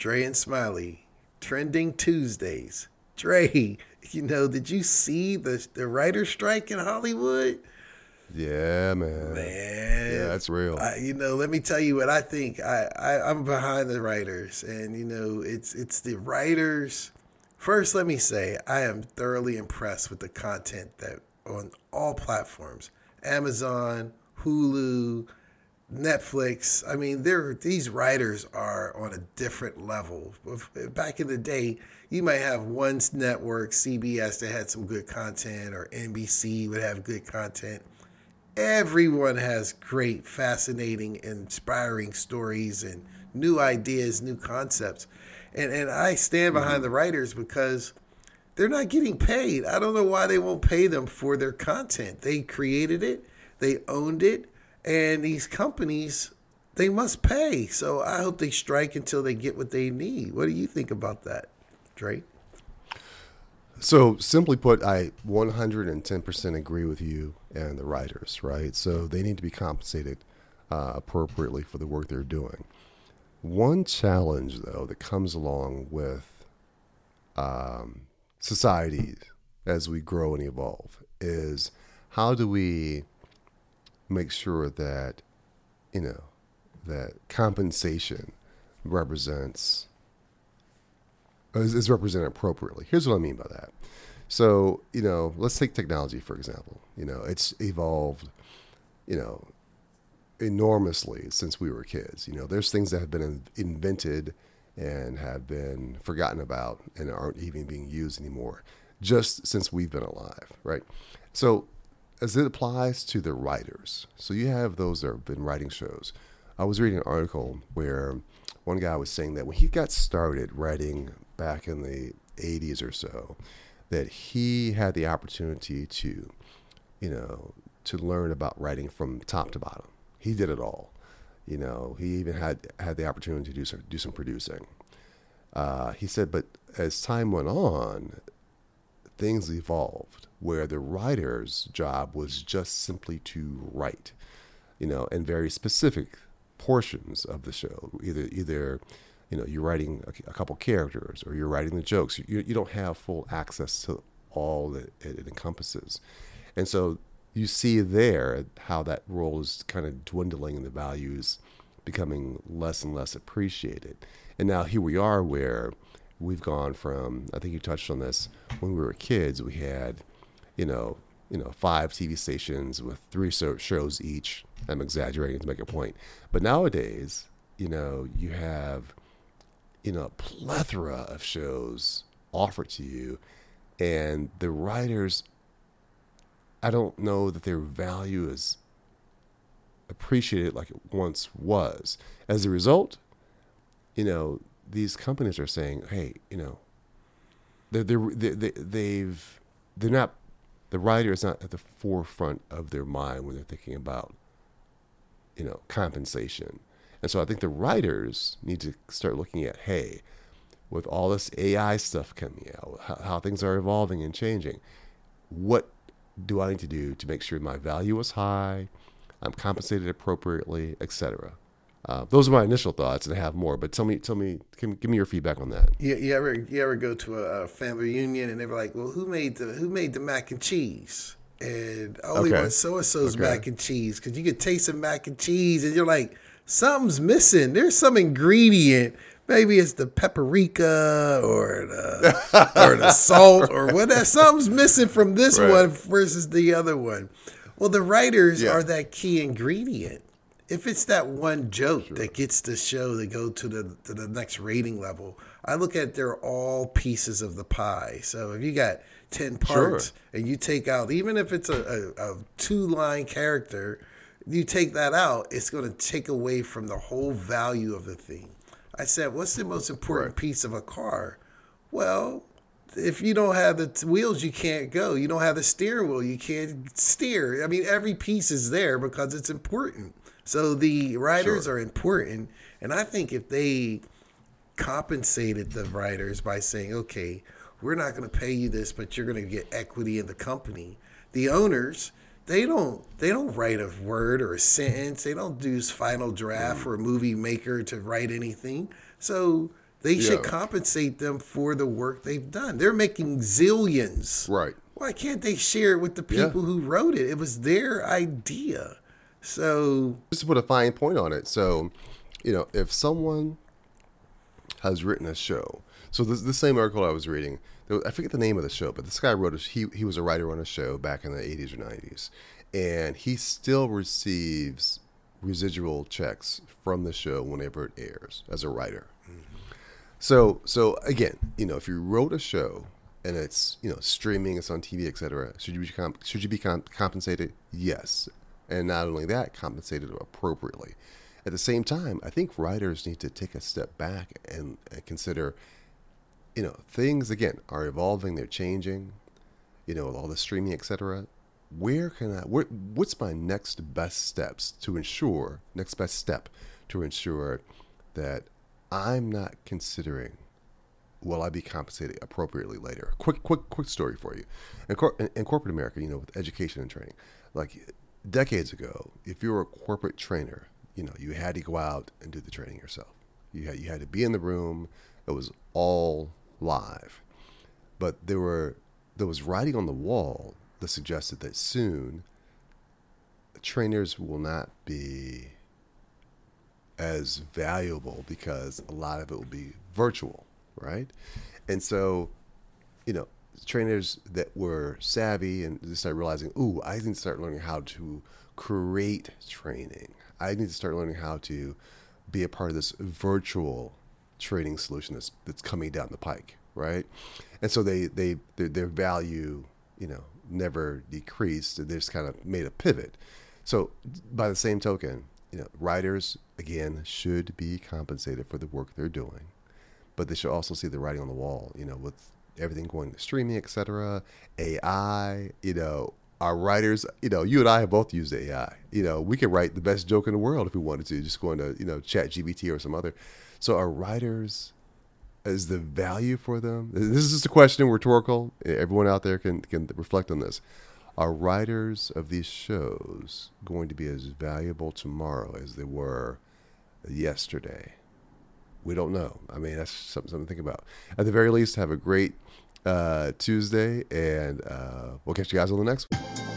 Dre and Smiley, trending Tuesdays. Dre, you know, did you see the the writer strike in Hollywood? Yeah, man. Man, Yeah, that's real. I, you know, let me tell you what I think. I, I I'm behind the writers, and you know, it's it's the writers. First, let me say I am thoroughly impressed with the content that on all platforms, Amazon, Hulu, Netflix. I mean, there these writers are on a different level. Back in the day, you might have one network, CBS, that had some good content, or NBC would have good content everyone has great, fascinating, inspiring stories and new ideas, new concepts. And and I stand behind mm-hmm. the writers because they're not getting paid. I don't know why they won't pay them for their content. They created it, they owned it, and these companies they must pay. So I hope they strike until they get what they need. What do you think about that, Drake? So simply put, I 110% agree with you and the writers, right? So they need to be compensated uh, appropriately for the work they're doing. One challenge, though, that comes along with um, society as we grow and evolve is how do we make sure that, you know, that compensation represents is, is represented appropriately. Here's what I mean by that. So, you know, let's take technology for example. You know, it's evolved, you know, enormously since we were kids. You know, there's things that have been in- invented and have been forgotten about and aren't even being used anymore just since we've been alive, right? So, as it applies to the writers, so you have those that have been writing shows. I was reading an article where one guy was saying that when he got started writing back in the 80s or so, that he had the opportunity to, you know, to learn about writing from top to bottom. He did it all. You know, he even had had the opportunity to do some do some producing. Uh, he said, but as time went on, things evolved where the writer's job was just simply to write, you know, and very specific portions of the show. Either either you know you're writing a, a couple characters or you're writing the jokes. You, you don't have full access to all that it, it encompasses, and so you see there how that role is kind of dwindling and the values becoming less and less appreciated. And now here we are where we've gone from I think you touched on this when we were kids we had you know you know five TV stations with three shows each. I'm exaggerating to make a point. But nowadays you know you have you know a plethora of shows offered to you. And the writers I don't know that their value is appreciated like it once was. As a result you know these companies are saying, hey, you know, they're, they're, they, they've, they're not, the writer is not at the forefront of their mind when they're thinking about, you know, compensation. And so I think the writers need to start looking at, hey, with all this AI stuff coming out, how, how things are evolving and changing, what do I need to do to make sure my value is high, I'm compensated appropriately, etc. Uh, those are my initial thoughts, and I have more. But tell me, tell me, give, give me your feedback on that. You, you ever you ever go to a, family reunion and they're like, "Well, who made the who made the mac and cheese?" And I only Okay. want so and so's Okay. mac and cheese because you could taste the mac and cheese, and you're like, something's missing. There's some ingredient. Maybe it's the paprika or the or the salt or whatever. Something's missing from this Right. one versus the other one. Well, the writers Yeah. are that key ingredient. If it's that one joke that gets the show to go to the to the next rating level, I look at they're all pieces of the pie. So if you got ten parts and you take out, even if it's a, a, a two line character, you take that out, it's going to take away from the whole value of the thing. I said, what's the most important Right. piece of a car? Well, if you don't have the t- wheels, you can't go. You don't have the steering wheel, you can't steer. I mean, every piece is there because it's important. So the writers Sure. are important, and I think if they compensated the writers by saying, "Okay, we're not going to pay you this, but you're going to get equity in the company," the owners they don't they don't write a word or a sentence. They don't do final draft mm. for a movie maker to write anything. So They should compensate them for the work they've done. They're making zillions. Right. Why can't they share it with the Yeah. people who wrote it? It was their idea. So Just to put a fine point on it. So, you know, if someone has written a show, so this the same article I was reading, I forget the name of the show, but this guy wrote a he he was a writer on a show back in the eighties or nineties, and he still receives residual checks from the show whenever it airs as a writer. Mm-hmm. So so again, you know, if you wrote a show and it's you know streaming, it's on TV, etc., should you be comp- should you be comp- compensated? Yes, and not only that, compensated appropriately. At the same time, I think writers need to take a step back and, and consider, you know, things again are evolving, they're changing, you know, with all the streaming, etc. Where can I? Where, what's my next best steps to ensure next best step to ensure that I'm not considering will I be compensated appropriately later? Quick, quick, quick story for you. In, cor- in, in corporate America, you know, with education and training, like decades ago, if you were a corporate trainer, you know, you had to go out and do the training yourself. You had you had to be in the room. It was all live, but there were there was writing on the wall that suggested that soon trainers will not be as valuable because a lot of it will be virtual, right? And so, you know, trainers that were savvy and they started realizing, ooh, I need to start learning how to create training. I need to start learning how to be a part of this virtual training solution that's that's coming down the pike, right? And so they they their, their value, you know, never decreased. They just kind of made a pivot. So by the same token, you know, writers again should be compensated for the work they're doing, but they should also see the writing on the wall. You know, with everything going to streaming, etc., AI. You know, our writers. You know, you and I have both used AI. You know, we can write the best joke in the world if we wanted to, just going to you know Chat GPT or some other. So our writers is the value for them? This is just a question, rhetorical. Everyone out there can can reflect on this. Are writers of these shows going to be as valuable tomorrow as they were yesterday? We don't know. I mean, that's something, to think about. At the very least, have a great uh, Tuesday, and uh, we'll catch you guys on the next one.